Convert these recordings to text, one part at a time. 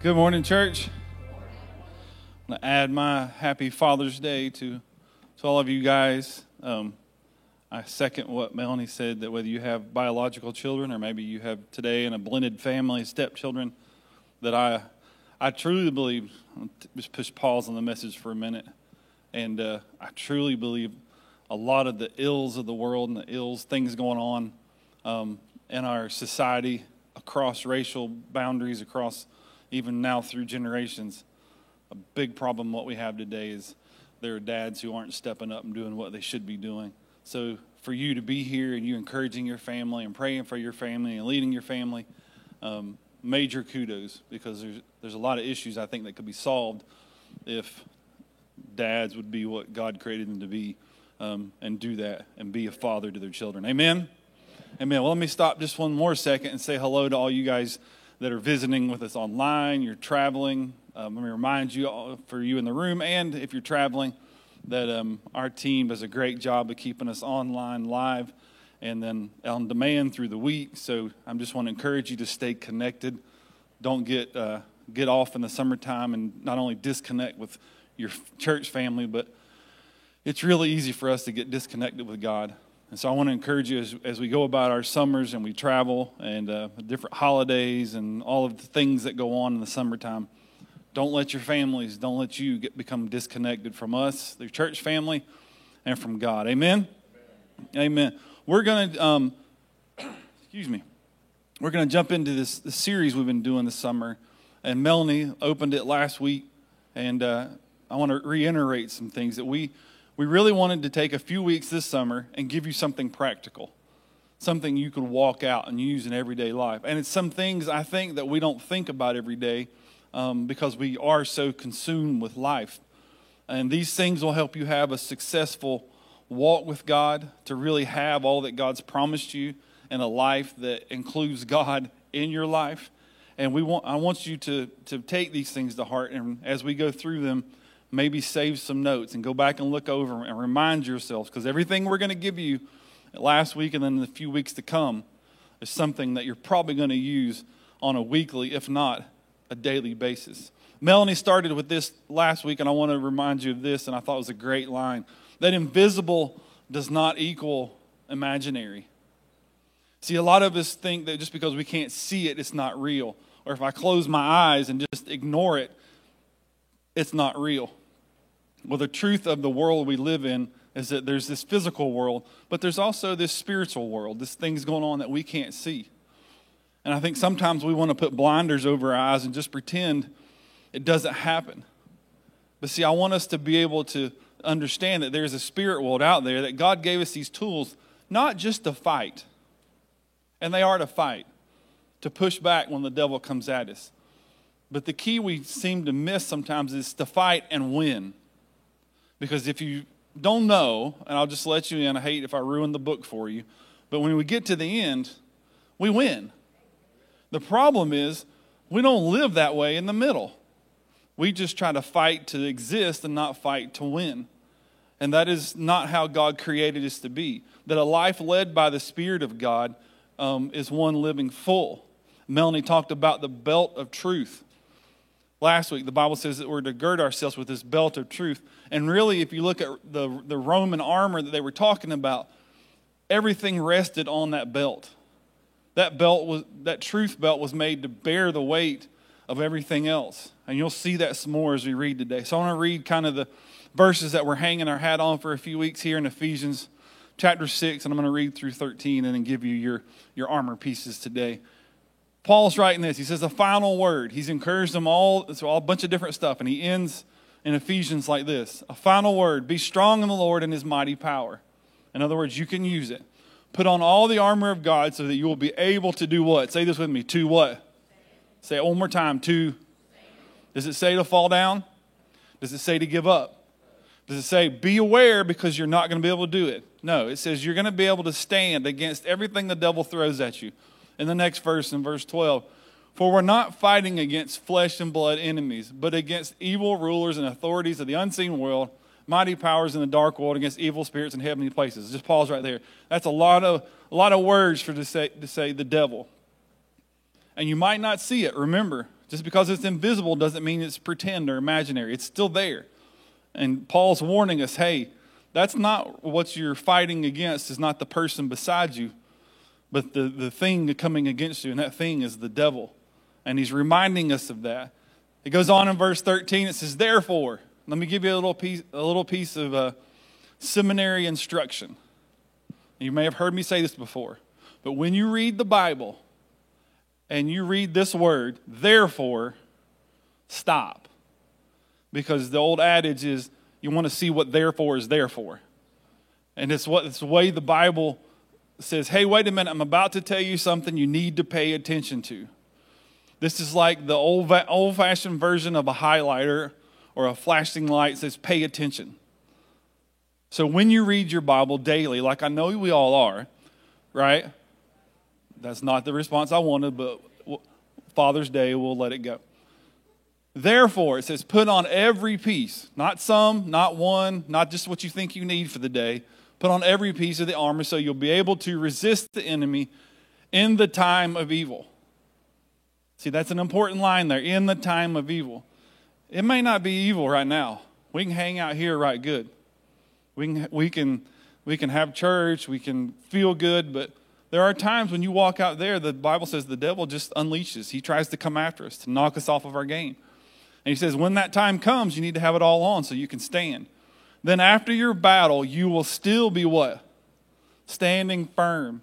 Good morning, church. I'm going to add my happy Father's Day to, to all of you guys. Um, I second what Melanie said that whether you have biological children or maybe you have today in a blended family, stepchildren, that I, I truly believe, just push pause on the message for a minute, and uh, I truly believe a lot of the ills of the world and the ills, things going on um, in our society across racial boundaries, across even now through generations. A big problem what we have today is there are dads who aren't stepping up and doing what they should be doing. So for you to be here and you encouraging your family and praying for your family and leading your family, um, major kudos because there's there's a lot of issues I think that could be solved if dads would be what God created them to be um, and do that and be a father to their children. Amen. Amen. Well, let me stop just one more second and say hello to all you guys that are visiting with us online, you're traveling. Um, let me remind you, all, for you in the room, and if you're traveling, that um, our team does a great job of keeping us online live and then on demand through the week. So I just want to encourage you to stay connected. Don't get uh, get off in the summertime and not only disconnect with your church family, but it's really easy for us to get disconnected with God. And so I want to encourage you as, as we go about our summers and we travel and uh, different holidays and all of the things that go on in the summertime. Don't let your families, don't let you get, become disconnected from us, the church family, and from God. Amen? Amen. Amen. We're going to, um, excuse me, we're going to jump into this, this, series we've been doing this summer. And Melanie opened it last week. And uh, I want to reiterate some things that we we really wanted to take a few weeks this summer and give you something practical, something you could walk out and use in everyday life. And it's some things I think that we don't think about every day um, because we are so consumed with life. And these things will help you have a successful walk with God, to really have all that God's promised you and a life that includes God in your life. And we want, I want you to, to take these things to heart. And as we go through them, maybe save some notes and go back and look over and remind yourselves because everything we're going to give you last week and then in the few weeks to come is something that you're probably going to use on a weekly, if not a daily basis. Melanie started with this last week, and I want to remind you of this, and I thought it was a great line that invisible does not equal imaginary. See, a lot of us think that just because we can't see it, it's not real. Or if I close my eyes and just ignore it, it's not real. Well, the truth of the world we live in is that there's this physical world, but there's also this spiritual world, this things going on that we can't see. And I think sometimes we want to put blinders over our eyes and just pretend it doesn't happen. But see, I want us to be able to understand that there's a spirit world out there, that God gave us these tools not just to fight, and they are to fight, to push back when the devil comes at us. But the key we seem to miss sometimes is to fight and win. Because if you don't know, and I'll just let you in, I hate if I ruin the book for you, but when we get to the end, we win. The problem is we don't live that way in the middle. We just try to fight to exist and not fight to win. And that is not how God created us to be. That a life led by the Spirit of God um, is one living full. Melanie talked about the belt of truth. Last week, the Bible says that we're to gird ourselves with this belt of truth. And really, if you look at the, the Roman armor that they were talking about, everything rested on that belt. That belt was that truth belt was made to bear the weight of everything else. And you'll see that some more as we read today. So I want to read kind of the verses that we're hanging our hat on for a few weeks here in Ephesians chapter 6, and I'm going to read through 13 and then give you your, your armor pieces today. Paul's writing this. He says the final word. He's encouraged them all. It's all a bunch of different stuff. And he ends in Ephesians like this A final word be strong in the Lord and his mighty power. In other words, you can use it. Put on all the armor of God so that you will be able to do what? Say this with me. To what? Say it one more time. To. Does it say to fall down? Does it say to give up? Does it say be aware because you're not going to be able to do it? No, it says you're going to be able to stand against everything the devil throws at you in the next verse, in verse 12. For we're not fighting against flesh and blood enemies, but against evil rulers and authorities of the unseen world, mighty powers in the dark world, against evil spirits in heavenly places. Just pause right there. That's a lot of, a lot of words for to say, to say the devil. And you might not see it. Remember, Just because it's invisible doesn't mean it's pretend or imaginary. It's still there. And Paul's warning us hey, that's not what you're fighting against, is not the person beside you, but the, the thing coming against you. And that thing is the devil. And he's reminding us of that. It goes on in verse 13. It says, Therefore, let me give you a little piece, a little piece of uh, seminary instruction. You may have heard me say this before, but when you read the Bible and you read this word, therefore, stop. Because the old adage is you want to see what therefore is there for. And it's what it's the way the Bible says, hey, wait a minute, I'm about to tell you something you need to pay attention to. This is like the old, old fashioned version of a highlighter or a flashing light says, pay attention. So when you read your Bible daily, like I know we all are, right? That's not the response I wanted, but Father's Day, we'll let it go. Therefore, it says, put on every piece, not some, not one, not just what you think you need for the day. Put on every piece of the armor so you'll be able to resist the enemy in the time of evil. See, that's an important line there in the time of evil. It may not be evil right now. We can hang out here right good. We can, we can, we can have church, we can feel good, but there are times when you walk out there, the Bible says the devil just unleashes. He tries to come after us, to knock us off of our game. And he says, when that time comes, you need to have it all on so you can stand. Then after your battle, you will still be what? Standing firm.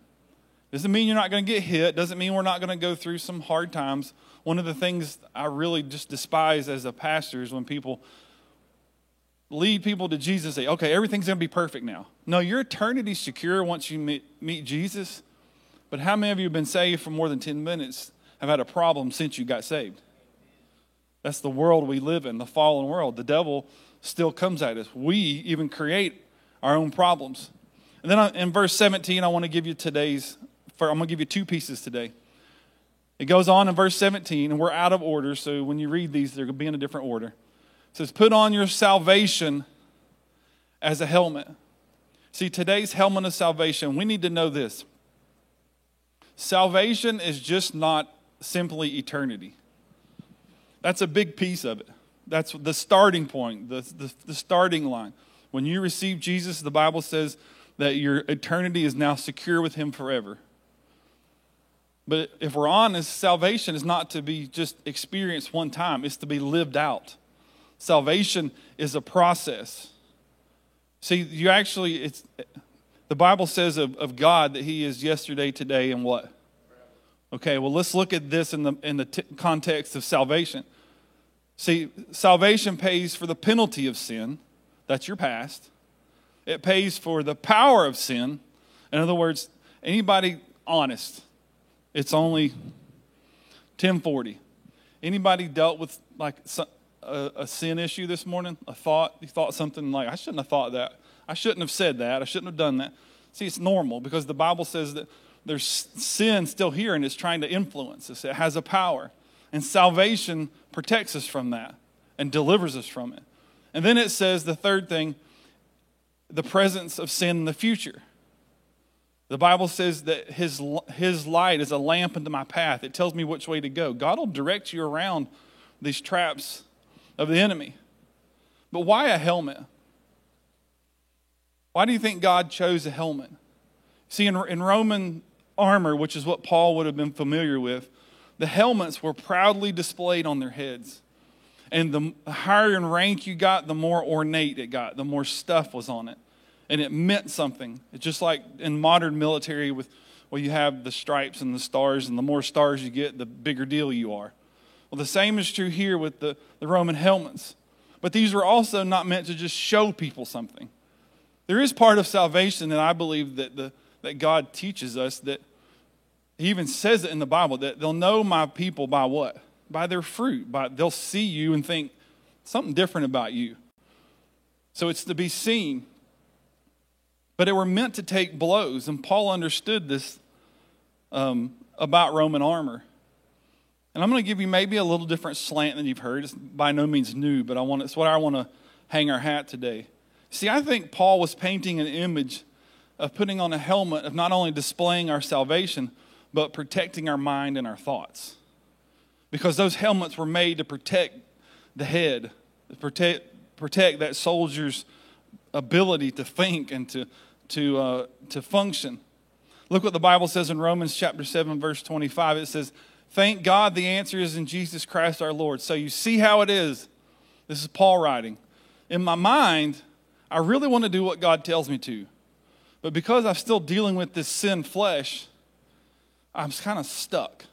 Doesn't mean you're not going to get hit. Doesn't mean we're not going to go through some hard times. One of the things I really just despise as a pastor is when people lead people to Jesus and say, okay, everything's going to be perfect now. No, your eternity's secure once you meet, meet Jesus. But how many of you have been saved for more than 10 minutes have had a problem since you got saved? That's the world we live in, the fallen world. The devil still comes at us. We even create our own problems. And then in verse 17, I want to give you today's, I'm going to give you two pieces today. It goes on in verse 17, and we're out of order, so when you read these, they're going to be in a different order. It says, Put on your salvation as a helmet. See, today's helmet of salvation, we need to know this. Salvation is just not simply eternity. That's a big piece of it. That's the starting point, the, the, the, starting line. When you receive Jesus, the Bible says that your eternity is now secure with Him forever. But if we're honest, salvation is not to be just experienced one time, it's to be lived out. Salvation is a process. See, you actually, it's, the Bible says of, of God that He is yesterday, today, and what? Okay, well, let's look at this in the, in the t- context of salvation. See, salvation pays for the penalty of sin, that's your past. It pays for the power of sin. In other words, anybody honest, it's only 1040. Anybody dealt with like a, a, sin issue this morning? A thought? You thought something like, I shouldn't have thought that. I shouldn't have said that. I shouldn't have done that. See, it's normal because the Bible says that there's sin still here and it's trying to influence us. It has a power. And salvation protects us from that and delivers us from it. And then it says the third thing the presence of sin in the future. The Bible says that his, his light is a lamp into my path. It tells me which way to go. God will direct you around these traps of the enemy. But why a helmet? Why do you think God chose a helmet? See, in, in Roman armor, which is what Paul would have been familiar with, the helmets were proudly displayed on their heads. And the higher in rank you got, the more ornate it got, the more stuff was on it. And it meant something. It's just like in modern military with well, you have the stripes and the stars, and the more stars you get, the bigger deal you are. Well, the same is true here with the, the Roman helmets. But these were also not meant to just show people something. There is part of salvation that I believe that, the, that God teaches us that He even says it in the Bible that they'll know my people by what? By their fruit. By, they'll see you and think something different about you. So it's to be seen. But they were meant to take blows, and Paul understood this um, about Roman armor. And I'm going to give you maybe a little different slant than you've heard. It's by no means new, but I want it's what I want to hang our hat today. See, I think Paul was painting an image of putting on a helmet of not only displaying our salvation, but protecting our mind and our thoughts. because those helmets were made to protect the head, to protect, protect that soldier's ability to think and to, to, uh, to function. Look what the Bible says in Romans chapter 7, verse 25. It says, Thank God the answer is in Jesus Christ our Lord. So you see how it is. This is Paul writing. In my mind, I really want to do what God tells me to. But because I'm still dealing with this sin flesh, I'm kind of stuck.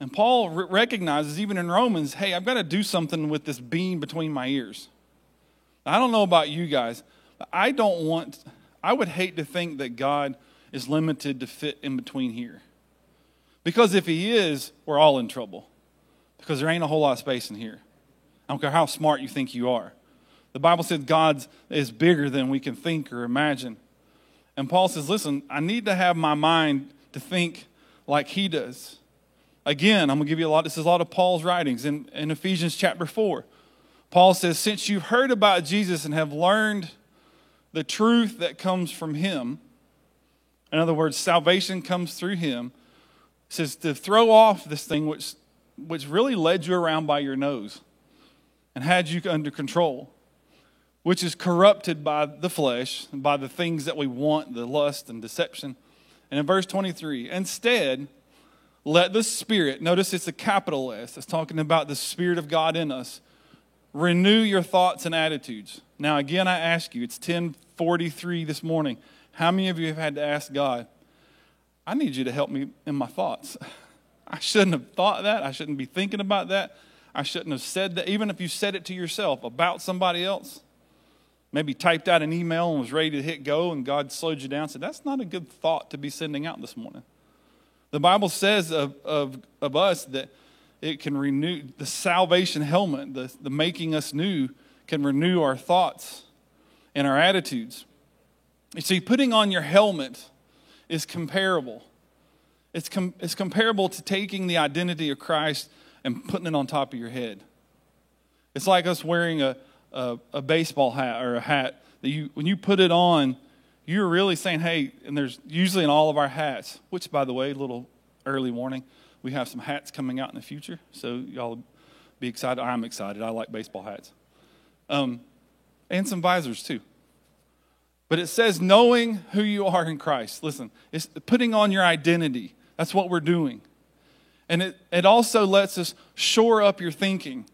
And Paul recognizes, even in Romans, hey, I've got to do something with this beam between my ears. I don't know about you guys, but I don't want, I would hate to think that God is limited to fit in between here. Because if he is, we're all in trouble. Because there ain't a whole lot of space in here. I don't care how smart you think you are. The Bible says God is bigger than we can think or imagine. And Paul says, listen, I need to have my mind to think like he does. Again, I'm going to give you a lot. This is a lot of Paul's writings in, in Ephesians chapter 4. Paul says, Since you've heard about Jesus and have learned the truth that comes from him, in other words, salvation comes through him, says to throw off this thing which, which really led you around by your nose and had you under control, which is corrupted by the flesh, by the things that we want, the lust and deception. And in verse 23, instead, let the Spirit, notice it's a capital S, it's talking about the Spirit of God in us, renew your thoughts and attitudes. Now, again, I ask you, it's 1043 this morning. How many of you have had to ask God, I need you to help me in my thoughts? I shouldn't have thought that. I shouldn't be thinking about that. I shouldn't have said that. Even if you said it to yourself about somebody else, maybe typed out an email and was ready to hit go, and God slowed you down and said, That's not a good thought to be sending out this morning. The Bible says of, of, of us that it can renew the salvation helmet, the, the making us new, can renew our thoughts and our attitudes. You see, putting on your helmet is comparable. It's, com- it's comparable to taking the identity of Christ and putting it on top of your head. It's like us wearing a, a, a baseball hat or a hat that you, when you put it on, you're really saying, hey, and there's usually in all of our hats, which, by the way, little early warning, we have some hats coming out in the future. So y'all be excited. I'm excited. I like baseball hats. Um, and some visors too. But it says knowing who you are in Christ. Listen, it's putting on your identity. That's what we're doing. And it, it also lets us shore up your thinking.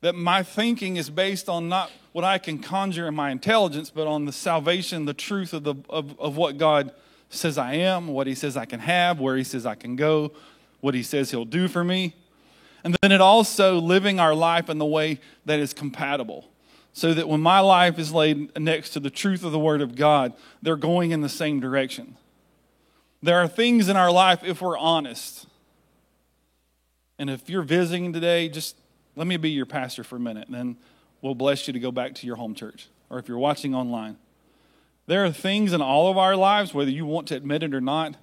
That my thinking is based on not what I can conjure in my intelligence, but on the salvation, the truth of, the, of, of what God says I am, what He says I can have, where He says I can go, what He says He'll do for me. And then it also living our life in the way that is compatible. So that when my life is laid next to the truth of the Word of God, they're going in the same direction. There are things in our life, if we're honest, and if you're visiting today, just let me be your pastor for a minute, and then we'll bless you to go back to your home church. Or if you're watching online, there are things in all of our lives, whether you want to admit it or not,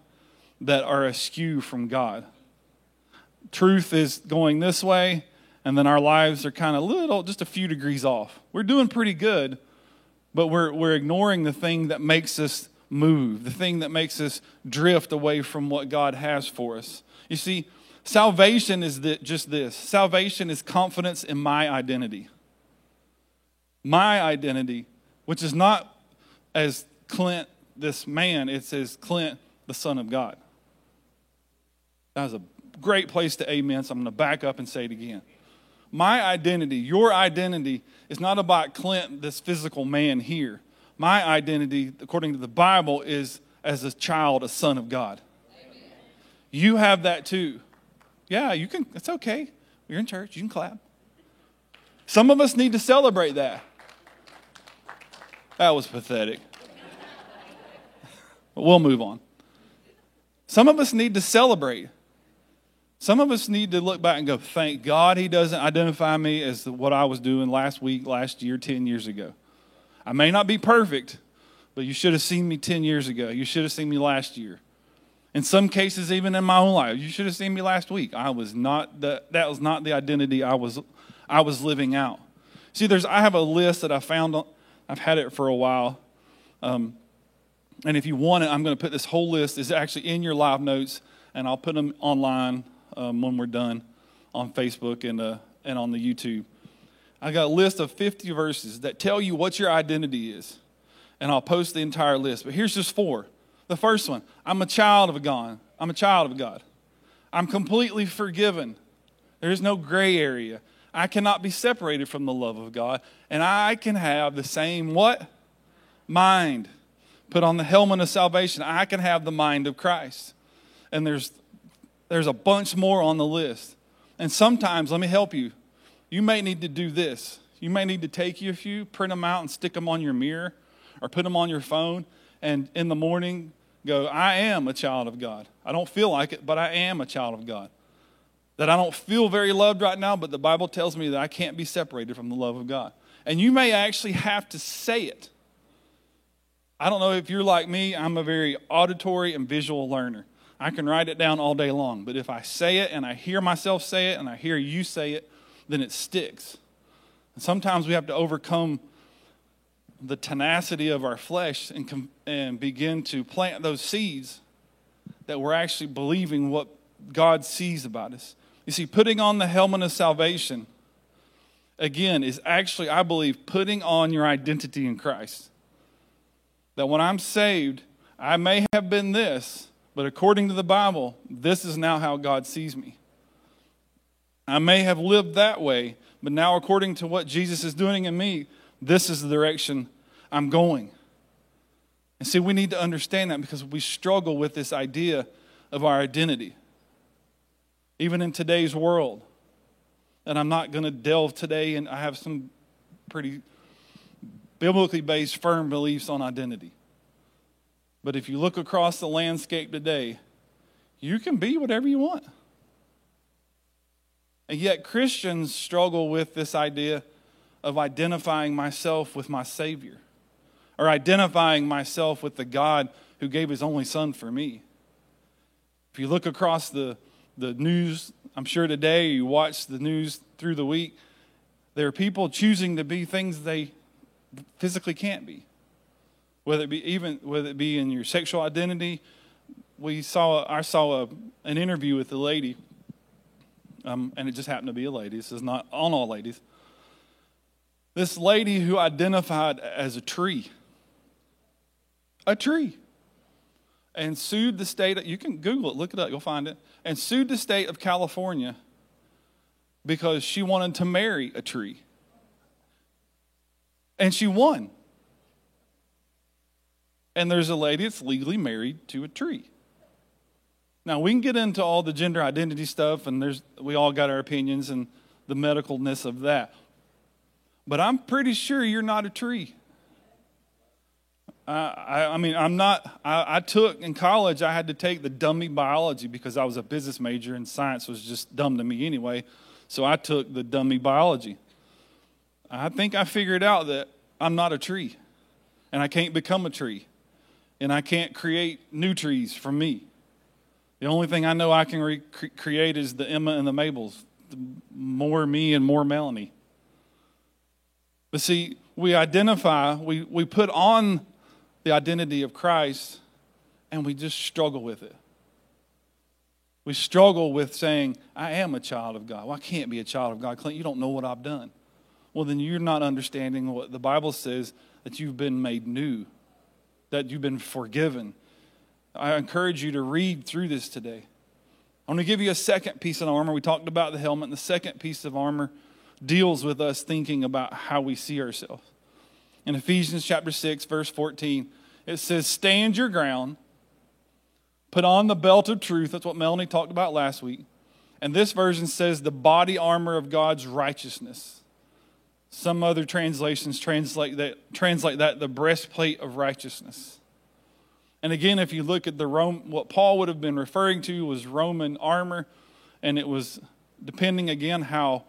that are askew from God. Truth is going this way, and then our lives are kind of little, just a few degrees off. We're doing pretty good, but we're, we're ignoring the thing that makes us move, the thing that makes us drift away from what God has for us. You see, salvation is the, just this salvation is confidence in my identity. My identity, which is not as Clint, this man, it's as Clint, the Son of God. That was a great place to amen, so I'm going to back up and say it again. My identity, your identity, is not about Clint, this physical man here. My identity, according to the Bible, is as a child, a son of God. Amen. You have that too. Yeah, you can, it's okay. You're in church, you can clap. Some of us need to celebrate that. That was pathetic. But we'll move on. Some of us need to celebrate. Some of us need to look back and go, thank God he doesn't identify me as what I was doing last week, last year, 10 years ago. I may not be perfect, but you should have seen me 10 years ago. You should have seen me last year. In some cases, even in my own life, you should have seen me last week. I was not the, that was not the identity I was, I was living out. See, there's, I have a list that I found, I've had it for a while. Um, and if you want it, I'm going to put this whole list is actually in your live notes, and I'll put them online um, when we're done on Facebook and, uh, and on the YouTube. I got a list of 50 verses that tell you what your identity is. And I'll post the entire list. But here's just four. The first one I'm a child of God. I'm a child of God. I'm completely forgiven. There is no gray area. I cannot be separated from the love of God. And I can have the same what? Mind. Put on the helmet of salvation. I can have the mind of Christ. And there's there's a bunch more on the list. And sometimes, let me help you. You may need to do this. You may need to take you a few, print them out, and stick them on your mirror or put them on your phone. And in the morning, go, I am a child of God. I don't feel like it, but I am a child of God. That I don't feel very loved right now, but the Bible tells me that I can't be separated from the love of God. And you may actually have to say it. I don't know if you're like me, I'm a very auditory and visual learner. I can write it down all day long, but if I say it and I hear myself say it and I hear you say it, then it sticks. And sometimes we have to overcome the tenacity of our flesh and, and begin to plant those seeds that we're actually believing what God sees about us. You see, putting on the helmet of salvation, again, is actually, I believe, putting on your identity in Christ. That when I'm saved, I may have been this, but according to the Bible, this is now how God sees me. I may have lived that way, but now, according to what Jesus is doing in me, this is the direction I'm going. And see, we need to understand that because we struggle with this idea of our identity, even in today's world. And I'm not going to delve today, and I have some pretty biblically based, firm beliefs on identity. But if you look across the landscape today, you can be whatever you want. And yet, Christians struggle with this idea of identifying myself with my Savior or identifying myself with the God who gave His only Son for me. If you look across the, the news, I'm sure today you watch the news through the week, there are people choosing to be things they physically can't be. Whether it be even whether it be in your sexual identity, we saw I saw a, an interview with a lady um, and it just happened to be a lady. This is not on all ladies. This lady who identified as a tree, a tree, and sued the state. You can Google it, look it up, you'll find it. And sued the state of California because she wanted to marry a tree. And she won. And there's a lady that's legally married to a tree. Now, we can get into all the gender identity stuff, and there's, we all got our opinions and the medicalness of that. But I'm pretty sure you're not a tree. I, I, mean, I'm not, I, I, took in college, I had to take the dummy biology because I was a business major and science was just dumb to me anyway. So I took the dummy biology. I think I figured out that I'm not a tree and I can't become a tree and I can't create new trees from me. The only thing I know I can re- create is the Emma and the Mabels, the more me and more Melanie. But see, we identify, we, we put on the identity of Christ, and we just struggle with it. We struggle with saying, I am a child of God. Well, I can't be a child of God. Clint, you don't know what I've done. Well, then you're not understanding what the Bible says that you've been made new, that you've been forgiven, I encourage you to read through this today. I'm going to give you a second piece of armor. We talked about the helmet. The second piece of armor deals with us thinking about how we see ourselves. In Ephesians chapter 6, verse 14, it says, Stand your ground, put on the belt of truth. That's what Melanie talked about last week. And this version says, the body armor of God's righteousness. Some other translations translate that, translate that the breastplate of righteousness. And again, if you look at the Rome, what Paul would have been referring to was Roman armor, and it was depending again how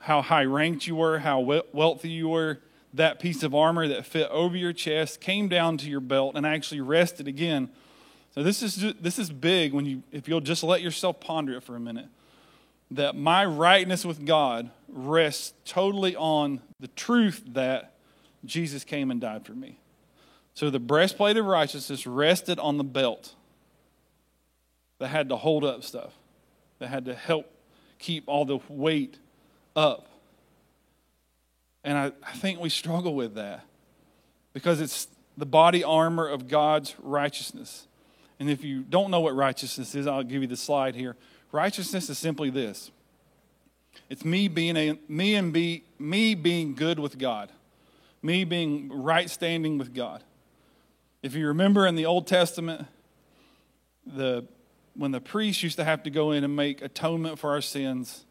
how high ranked you were, how wealthy you were. That piece of armor that fit over your chest came down to your belt and actually rested again. So this is this is big when you if you'll just let yourself ponder it for a minute. That my rightness with God rests totally on the truth that Jesus came and died for me. So the breastplate of righteousness rested on the belt that had to hold up stuff. that had to help keep all the weight up. And I, I think we struggle with that because it's the body armor of God's righteousness. And if you don't know what righteousness is, I'll give you the slide here. Righteousness is simply this. It's me being a me and be me being good with God. Me being right standing with God. If you remember in the Old Testament, the when the priest used to have to go in and make atonement for our sins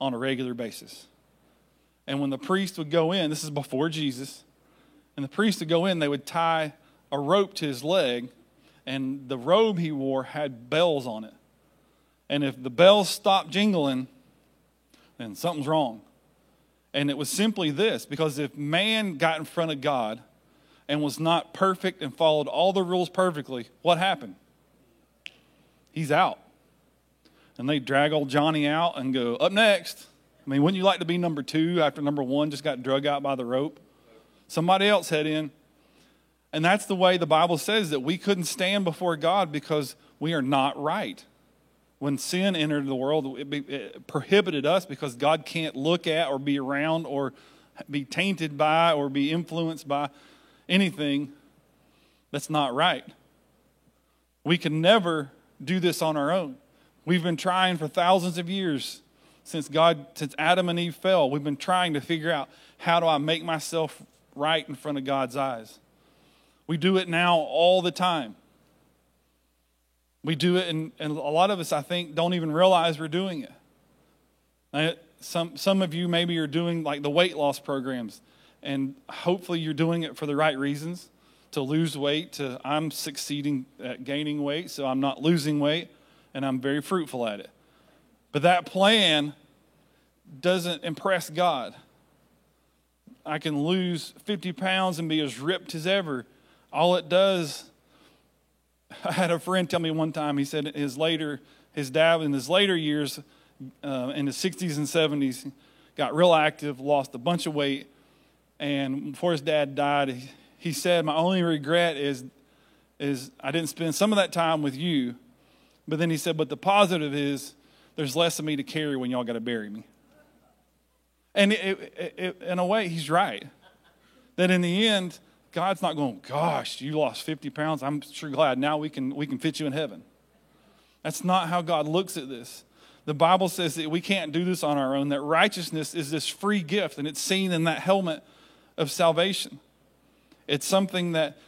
on a regular basis. And when the priest would go in, this is before Jesus, and the priest would go in, they would tie a rope to his leg, and the robe he wore had bells on it. And if the bells stopped jingling, then something's wrong. And it was simply this because if man got in front of God and was not perfect and followed all the rules perfectly, what happened? He's out. And they drag old Johnny out and go, up next. I mean, wouldn't you like to be number two after number one just got drug out by the rope? Somebody else head in. And that's the way the Bible says that we couldn't stand before God because we are not right. When sin entered the world, it, be, it prohibited us because God can't look at or be around or be tainted by or be influenced by anything that's not right. We can never do this on our own. We've been trying for thousands of years since God, since Adam and Eve fell. We've been trying to figure out how do I make myself right in front of God's eyes. We do it now all the time. We do it, and, and a lot of us, I think, don't even realize we're doing it. Some, some of you maybe are doing like the weight loss programs, and hopefully you're doing it for the right reasons to lose weight, to I'm succeeding at gaining weight, so I'm not losing weight, and I'm very fruitful at it. But that plan doesn't impress God. I can lose 50 pounds and be as ripped as ever. All it does, I had a friend tell me one time, he said his later, his dad in his later years, uh, in his 60s and 70s, got real active, lost a bunch of weight, and before his dad died, he, he said, My only regret is, is I didn't spend some of that time with you. But then he said, But the positive is there's less of me to carry when y'all got to bury me. And it, it, it, in a way, he's right. That in the end, God's not going, gosh, you lost 50 pounds. I'm sure glad now we can, we can fit you in heaven. That's not how God looks at this. The Bible says that we can't do this on our own, that righteousness is this free gift, and it's seen in that helmet of salvation. It's something that,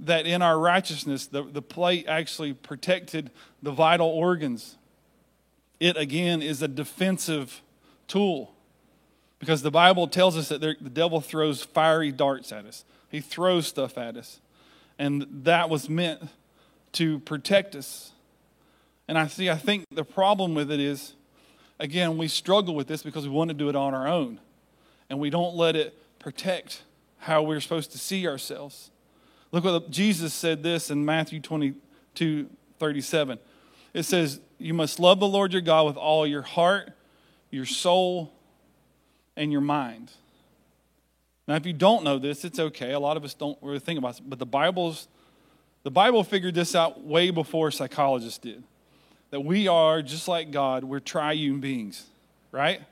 that in our righteousness, the, the plate actually protected the vital organs. It, again, is a defensive tool. Because the Bible tells us that the devil throws fiery darts at us, he throws stuff at us. And that was meant to protect us. And I see, I think the problem with it is, again, we struggle with this because we want to do it on our own. And we don't let it protect how we're supposed to see ourselves. Look what Jesus said this in Matthew 22 37. It says, You must love the Lord your God with all your heart, your soul, and your mind. Now, if you don't know this, it's okay. A lot of us don't really think about it, but the Bible's the Bible figured this out way before psychologists did. That we are just like God, we're triune beings, right?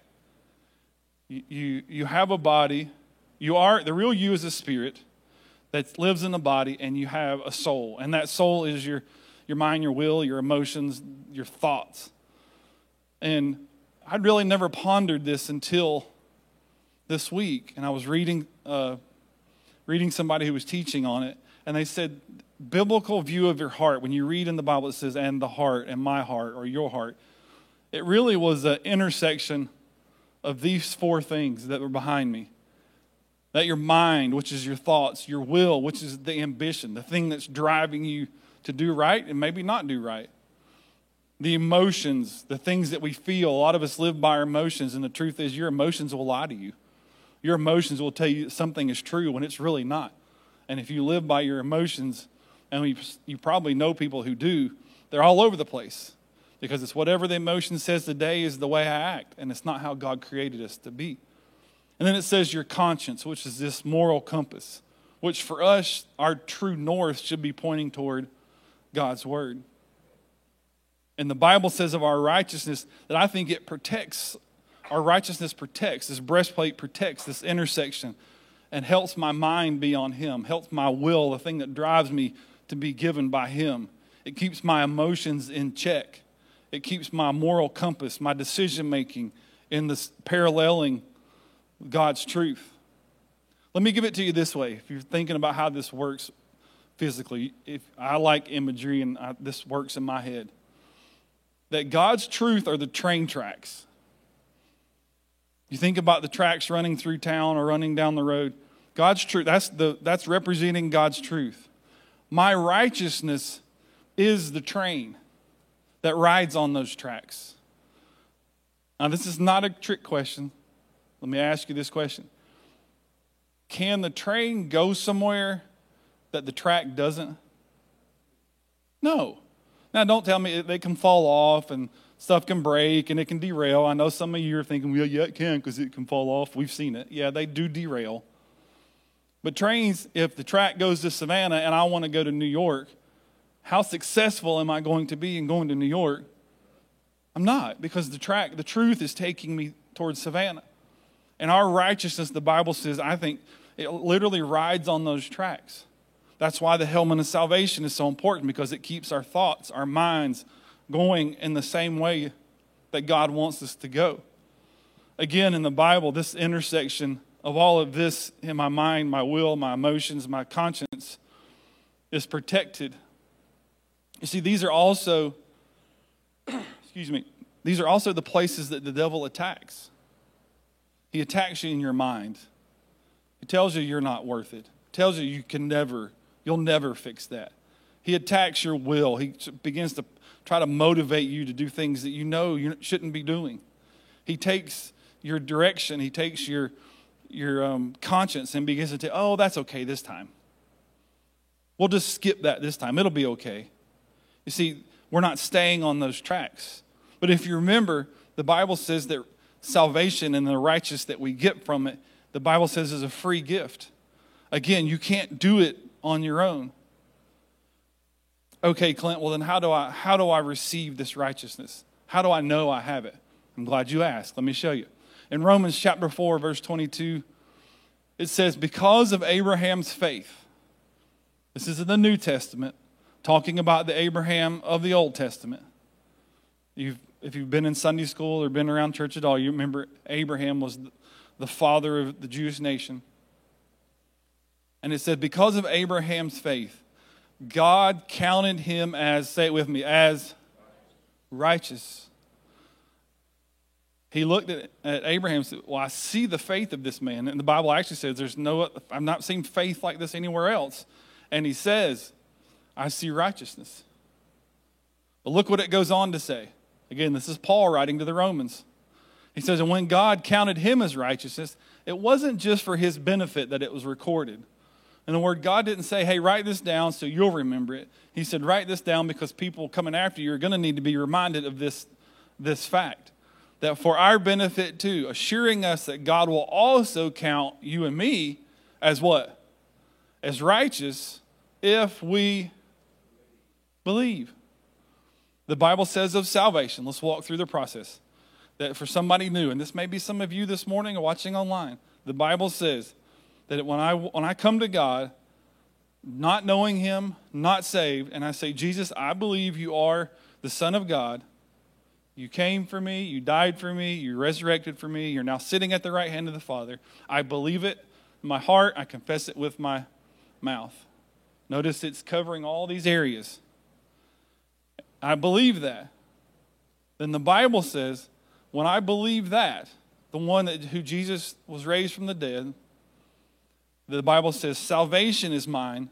You, you, you have a body, you are the real you is a spirit that lives in the body, and you have a soul. And that soul is your, your mind, your will, your emotions, your thoughts. And I'd really never pondered this until this week, and I was reading uh, reading somebody who was teaching on it, and they said biblical view of your heart. When you read in the Bible, it says "and the heart," and my heart, or your heart. It really was an intersection of these four things that were behind me. That your mind, which is your thoughts, your will, which is the ambition, the thing that's driving you to do right and maybe not do right. The emotions, the things that we feel. A lot of us live by our emotions, and the truth is, your emotions will lie to you. Your emotions will tell you something is true when it's really not. And if you live by your emotions, and you probably know people who do, they're all over the place because it's whatever the emotion says today is the way I act, and it's not how God created us to be. And then it says your conscience, which is this moral compass, which for us, our true north should be pointing toward God's word. And the Bible says of our righteousness that I think it protects, our righteousness protects, this breastplate protects this intersection and helps my mind be on Him, helps my will, the thing that drives me to be given by Him. It keeps my emotions in check. It keeps my moral compass, my decision making in this paralleling God's truth. Let me give it to you this way. If you're thinking about how this works physically, if I like imagery and I, this works in my head, that God's truth are the train tracks. You think about the tracks running through town or running down the road. God's truth, that's, the, that's representing God's truth. My righteousness is the train that rides on those tracks. Now, this is not a trick question. Let me ask you this question Can the train go somewhere that the track doesn't? No. Now, don't tell me they can fall off and stuff can break and it can derail. I know some of you are thinking, well, yeah, it can because it can fall off. We've seen it. Yeah, they do derail. But trains, if the track goes to Savannah and I want to go to New York, how successful am I going to be in going to New York? I'm not because the track, the truth is taking me towards Savannah. And our righteousness, the Bible says, I think it literally rides on those tracks. That's why the helmet of salvation is so important because it keeps our thoughts, our minds going in the same way that God wants us to go. Again, in the Bible, this intersection of all of this in my mind, my will, my emotions, my conscience is protected. You see, these are also, excuse me, these are also the places that the devil attacks. He attacks you in your mind. He tells you you're not worth it. Tells you you can never, you'll never fix that. He attacks your will. He begins to try to motivate you to do things that you know you shouldn't be doing. He takes your direction. He takes your your um, conscience and begins to say, "Oh, that's okay this time. We'll just skip that this time. It'll be okay." You see, we're not staying on those tracks. But if you remember, the Bible says that salvation and the righteous that we get from it, the Bible says is a free gift. Again, you can't do it on your own. Okay, Clint, well then how do I how do I receive this righteousness? How do I know I have it? I'm glad you asked. Let me show you. In Romans chapter 4 verse 22, it says because of Abraham's faith. This is in the New Testament talking about the Abraham of the Old Testament. You've, if you've been in Sunday school or been around church at all, you remember Abraham was the father of the Jewish nation. And it said, because of Abraham's faith, God counted him as, say it with me, as righteous. He looked at, at Abraham and said, Well, I see the faith of this man. And the Bible actually says, There's no, I've not seen faith like this anywhere else. And he says, I see righteousness. But look what it goes on to say. Again, this is Paul writing to the Romans. He says, And when God counted him as righteousness, it wasn't just for his benefit that it was recorded. In the word, God didn't say, Hey, write this down so you'll remember it. He said, Write this down because people coming after you are going to need to be reminded of this, this fact. That for our benefit too, assuring us that God will also count you and me as what? As righteous if we believe. The Bible says of salvation, let's walk through the process. That for somebody new, and this may be some of you this morning or watching online, the Bible says that when I, when I come to God, not knowing Him, not saved, and I say, Jesus, I believe you are the Son of God. You came for me, you died for me, you resurrected for me, you're now sitting at the right hand of the Father. I believe it in my heart, I confess it with my mouth. Notice it's covering all these areas. I believe that. Then the Bible says, when I believe that, the one that, who Jesus was raised from the dead, the Bible says, salvation is mine.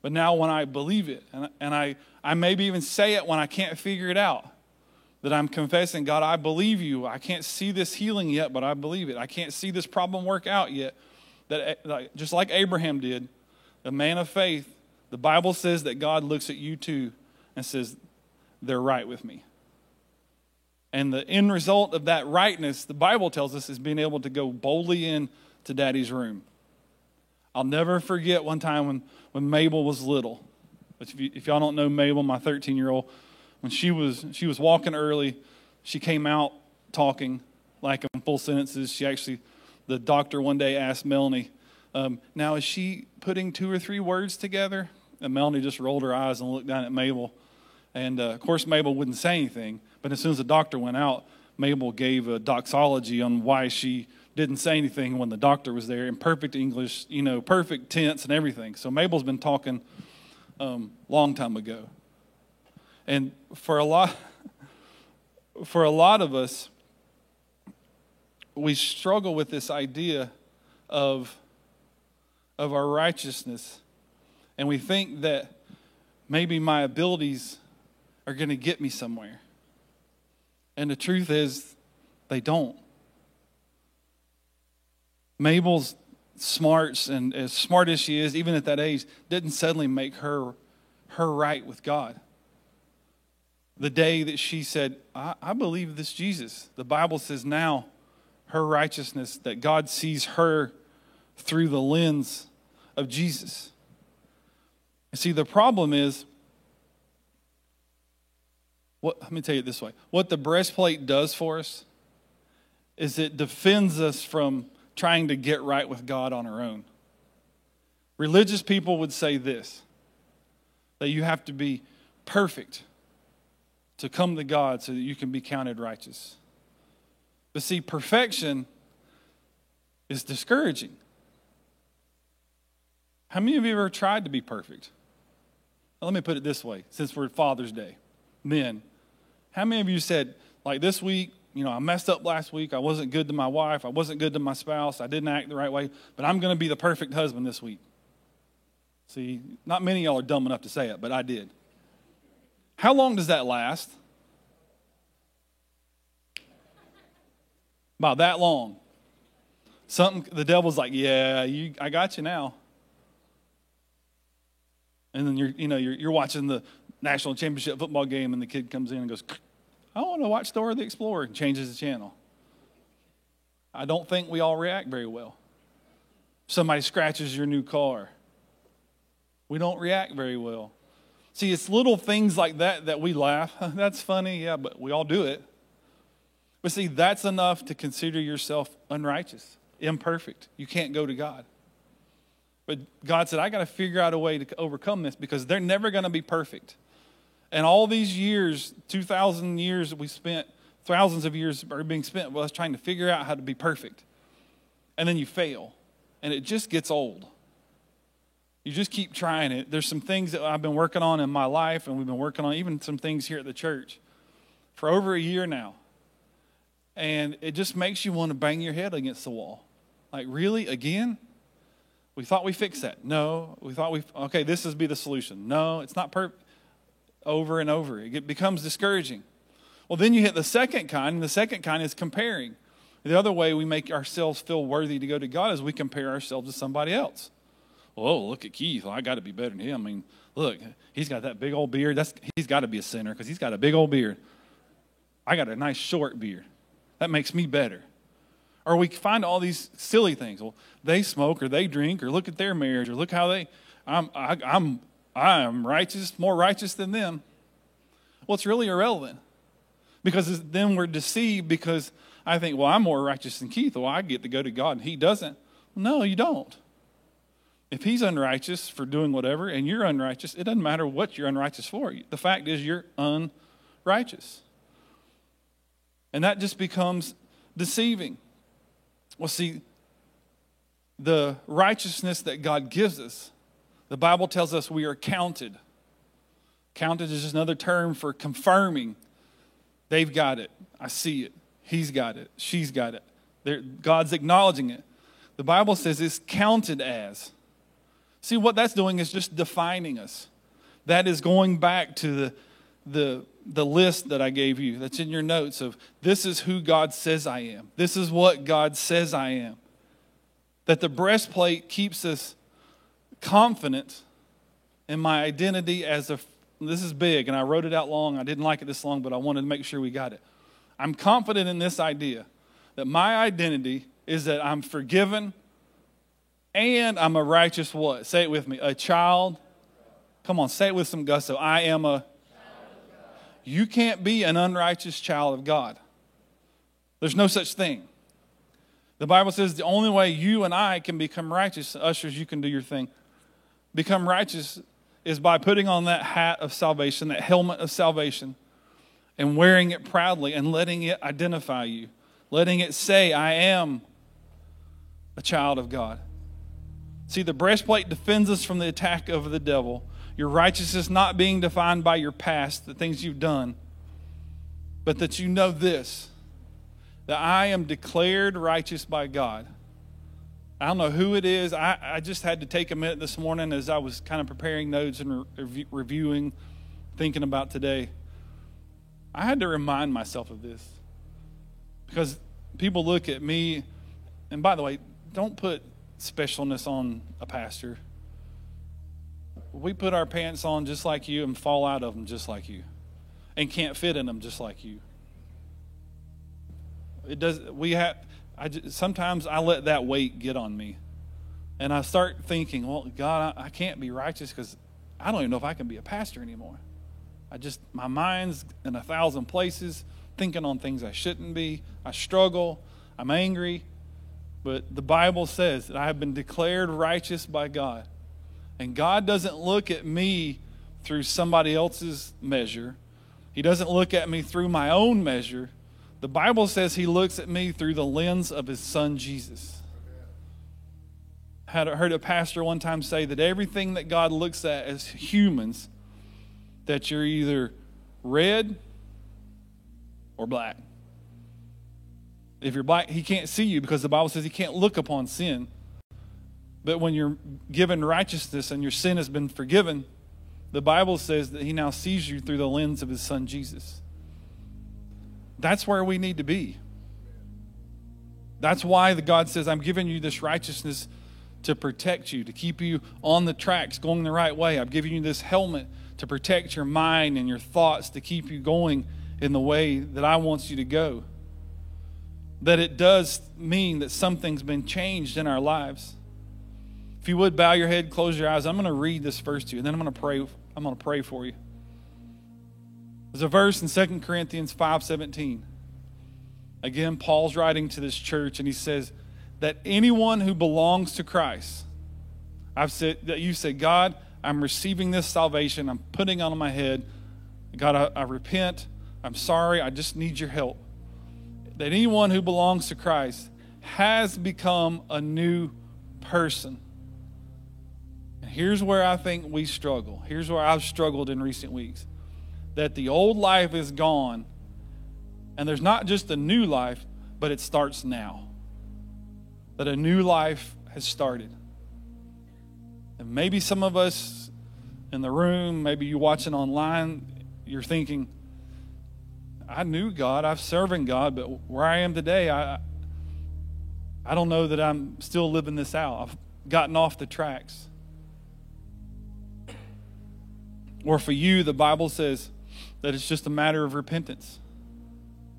But now when I believe it, and, and I, I maybe even say it when I can't figure it out, that I'm confessing, God, I believe you. I can't see this healing yet, but I believe it. I can't see this problem work out yet. That eh, just like Abraham did, the man of faith, the Bible says that God looks at you too and says, they're right with me. And the end result of that rightness, the Bible tells us, is being able to go boldly in to daddy's room. I'll never forget one time when, when Mabel was little. If, you, if y'all don't know Mabel, my 13 year old, when she was she was walking early, she came out talking like in full sentences. She actually, the doctor one day asked Melanie, um, "Now is she putting two or three words together?" And Melanie just rolled her eyes and looked down at Mabel. And uh, of course, Mabel wouldn't say anything. But as soon as the doctor went out, Mabel gave a doxology on why she didn't say anything when the doctor was there in perfect English, you know, perfect tense and everything. So Mabel's been talking um, long time ago. And for a lot, for a lot of us, we struggle with this idea of, of our righteousness. And we think that maybe my abilities are going to get me somewhere. And the truth is, they don't. Mabel's smarts and as smart as she is, even at that age, didn't suddenly make her her right with God. The day that she said, I, I believe this Jesus, the Bible says now her righteousness, that God sees her through the lens of Jesus. See, the problem is what, let me tell you this way what the breastplate does for us is it defends us from trying to get right with God on our own. Religious people would say this that you have to be perfect to come to God so that you can be counted righteous. But see, perfection is discouraging. How many of you have ever tried to be perfect? let me put it this way since we're Father's Day. Men, how many of you said, like this week, you know, I messed up last week. I wasn't good to my wife. I wasn't good to my spouse. I didn't act the right way, but I'm going to be the perfect husband this week. See, not many of y'all are dumb enough to say it, but I did. How long does that last? About that long. Something the devil's like, yeah, you, I got you now. And then you're, you know, you're, you're watching the, national championship football game, and the kid comes in and goes, I want to watch Dora the Explorer, and changes the channel. I don't think we all react very well. Somebody scratches your new car. We don't react very well. See, it's little things like that that we laugh. That's funny, yeah, but we all do it. But see, that's enough to consider yourself unrighteous, imperfect. You can't go to God. But God said, I got to figure out a way to overcome this because they're never going to be perfect. And all these years, 2,000 years that we spent, thousands of years are being spent with us trying to figure out how to be perfect. And then you fail. And it just gets old. You just keep trying it. There's some things that I've been working on in my life, and we've been working on even some things here at the church for over a year now. And it just makes you want to bang your head against the wall. Like, really? Again? We thought we fixed that. No. We thought we, okay, this is be the solution. No, it's not perfect over and over. It becomes discouraging. Well, then you hit the second kind, and the second kind is comparing. The other way we make ourselves feel worthy to go to God is we compare ourselves to somebody else. Oh, look at Keith. Well, I got to be better than him. I mean, look, he's got that big old beard. That's, he's got to be a sinner because he's got a big old beard. I got a nice short beard. That makes me better. Or we find all these silly things. Well, they smoke or they drink or look at their marriage or look how they. I'm, I, I am righteous, more righteous than them. Well, it's really irrelevant because then we're deceived because I think, well, I'm more righteous than Keith. Well, I get to go to God and he doesn't. No, you don't. If he's unrighteous for doing whatever and you're unrighteous, it doesn't matter what you're unrighteous for. The fact is, you're unrighteous. And that just becomes deceiving. Well, see, the righteousness that God gives us the Bible tells us we are counted. Counted is just another term for confirming. They've got it. I see it. He's got it. She's got it. They're, God's acknowledging it. The Bible says it's counted as. See, what that's doing is just defining us. That is going back to the, the, the list that I gave you that's in your notes of this is who God says I am. This is what God says I am. That the breastplate keeps us confident in my identity as a this is big and I wrote it out long. I didn't like it this long, but I wanted to make sure we got it. I'm confident in this idea that my identity is that I'm forgiven and I'm a righteous what? Say it with me. A child. Come on, say it with some gusto. I am a You can't be an unrighteous child of God. There's no such thing. The Bible says the only way you and I can become righteous, ushers, you can do your thing. Become righteous is by putting on that hat of salvation, that helmet of salvation, and wearing it proudly and letting it identify you, letting it say, I am a child of God. See, the breastplate defends us from the attack of the devil. Your righteousness not being defined by your past, the things you've done, but that you know this that I am declared righteous by God. I don't know who it is. I, I just had to take a minute this morning as I was kind of preparing notes and re- reviewing, thinking about today. I had to remind myself of this because people look at me, and by the way, don't put specialness on a pastor. We put our pants on just like you and fall out of them just like you and can't fit in them just like you. It does. We have. I just, sometimes I let that weight get on me, and I start thinking, well, God, I, I can't be righteous because I don't even know if I can be a pastor anymore. I just my mind's in a thousand places, thinking on things I shouldn't be. I struggle. I'm angry. But the Bible says that I have been declared righteous by God. And God doesn't look at me through somebody else's measure. He doesn't look at me through my own measure. The Bible says he looks at me through the lens of his son Jesus. Had heard a pastor one time say that everything that God looks at as humans, that you're either red or black. If you're black, he can't see you because the Bible says he can't look upon sin. But when you're given righteousness and your sin has been forgiven, the Bible says that he now sees you through the lens of his son Jesus. That's where we need to be. That's why the God says, I'm giving you this righteousness to protect you, to keep you on the tracks, going the right way. I'm giving you this helmet to protect your mind and your thoughts, to keep you going in the way that I want you to go. That it does mean that something's been changed in our lives. If you would bow your head, close your eyes. I'm going to read this verse to you, and then I'm going to pray. I'm going to pray for you. There's a verse in 2 Corinthians 5:17. Again, Paul's writing to this church and he says that anyone who belongs to Christ, I've said that you say, God, I'm receiving this salvation. I'm putting on my head. God, I, I repent. I'm sorry. I just need your help. That anyone who belongs to Christ has become a new person. And here's where I think we struggle. Here's where I've struggled in recent weeks that the old life is gone and there's not just a new life, but it starts now. That a new life has started. And maybe some of us in the room, maybe you watching online, you're thinking, I knew God, I've serving God, but where I am today, I I don't know that I'm still living this out. I've gotten off the tracks. Or for you, the Bible says, that it's just a matter of repentance.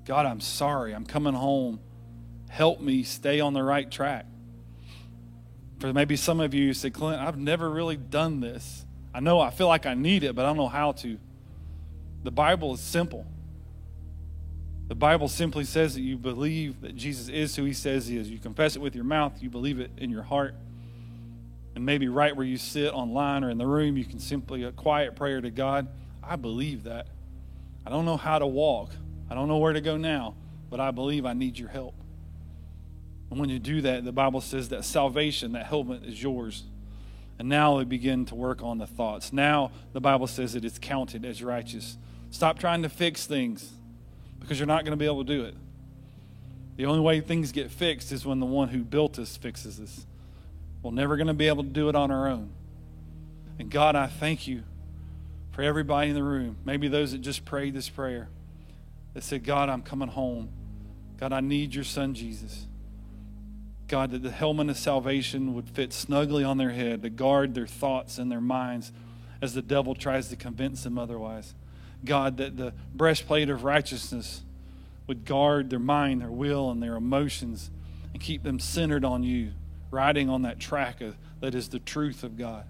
God, I'm sorry. I'm coming home. Help me stay on the right track. For maybe some of you say, Clint, I've never really done this. I know I feel like I need it, but I don't know how to. The Bible is simple. The Bible simply says that you believe that Jesus is who he says he is. You confess it with your mouth, you believe it in your heart. And maybe right where you sit online or in the room, you can simply a quiet prayer to God. I believe that. I don't know how to walk. I don't know where to go now, but I believe I need your help. And when you do that, the Bible says that salvation, that helmet is yours. And now we begin to work on the thoughts. Now the Bible says that it's counted as righteous. Stop trying to fix things because you're not going to be able to do it. The only way things get fixed is when the one who built us fixes us. We're never going to be able to do it on our own. And God, I thank you for everybody in the room, maybe those that just prayed this prayer, that said, God, I'm coming home. God, I need your son, Jesus. God, that the helmet of salvation would fit snugly on their head to guard their thoughts and their minds as the devil tries to convince them otherwise. God, that the breastplate of righteousness would guard their mind, their will, and their emotions and keep them centered on you, riding on that track of, that is the truth of God.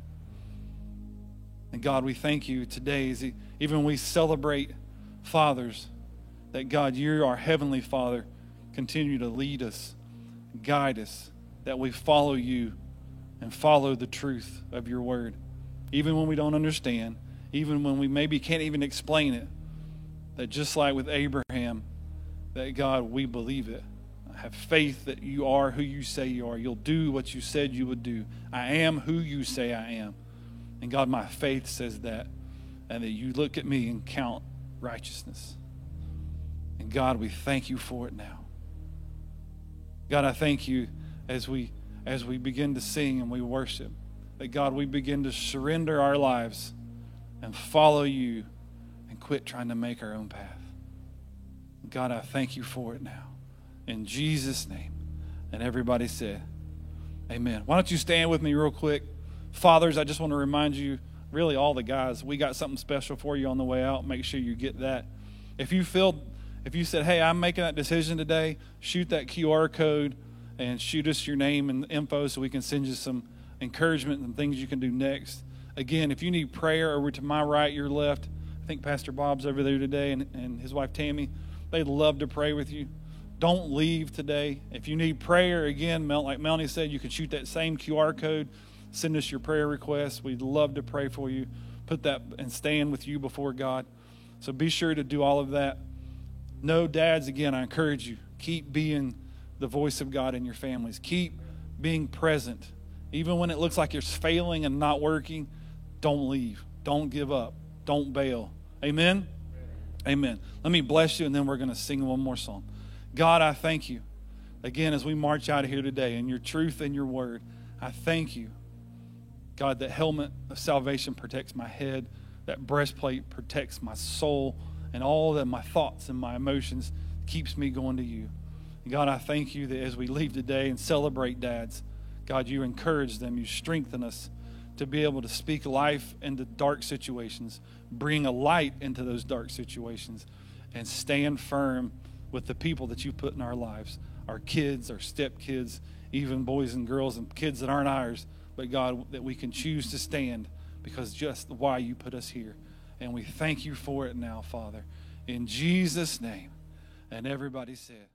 And God, we thank you today as even we celebrate fathers, that God, you're our heavenly Father. Continue to lead us, guide us, that we follow you and follow the truth of your word. Even when we don't understand, even when we maybe can't even explain it, that just like with Abraham, that God, we believe it. I have faith that you are who you say you are. You'll do what you said you would do. I am who you say I am. And God, my faith says that. And that you look at me and count righteousness. And God, we thank you for it now. God, I thank you as we as we begin to sing and we worship. That God, we begin to surrender our lives and follow you and quit trying to make our own path. God, I thank you for it now. In Jesus' name. And everybody said, Amen. Why don't you stand with me real quick? Fathers, I just want to remind you, really all the guys, we got something special for you on the way out. Make sure you get that. If you feel if you said, Hey, I'm making that decision today, shoot that QR code and shoot us your name and info so we can send you some encouragement and things you can do next. Again, if you need prayer over to my right, your left, I think Pastor Bob's over there today and, and his wife Tammy. They'd love to pray with you. Don't leave today. If you need prayer, again, like Melanie said, you can shoot that same QR code, send us your prayer requests. We'd love to pray for you, put that and stand with you before God. So be sure to do all of that. No, dads, again, I encourage you, keep being the voice of God in your families. Keep being present. Even when it looks like you're failing and not working, don't leave. Don't give up. Don't bail. Amen? Amen. Let me bless you, and then we're going to sing one more song. God, I thank you. Again, as we march out of here today in your truth and your word, I thank you. God, that helmet of salvation protects my head, that breastplate protects my soul, and all that my thoughts and my emotions keeps me going to you. God, I thank you that as we leave today and celebrate dads, God, you encourage them, you strengthen us to be able to speak life into dark situations, bring a light into those dark situations, and stand firm with the people that you put in our lives our kids, our stepkids, even boys and girls and kids that aren't ours, but God, that we can choose to stand because just why you put us here. And we thank you for it now, Father. In Jesus' name. And everybody said,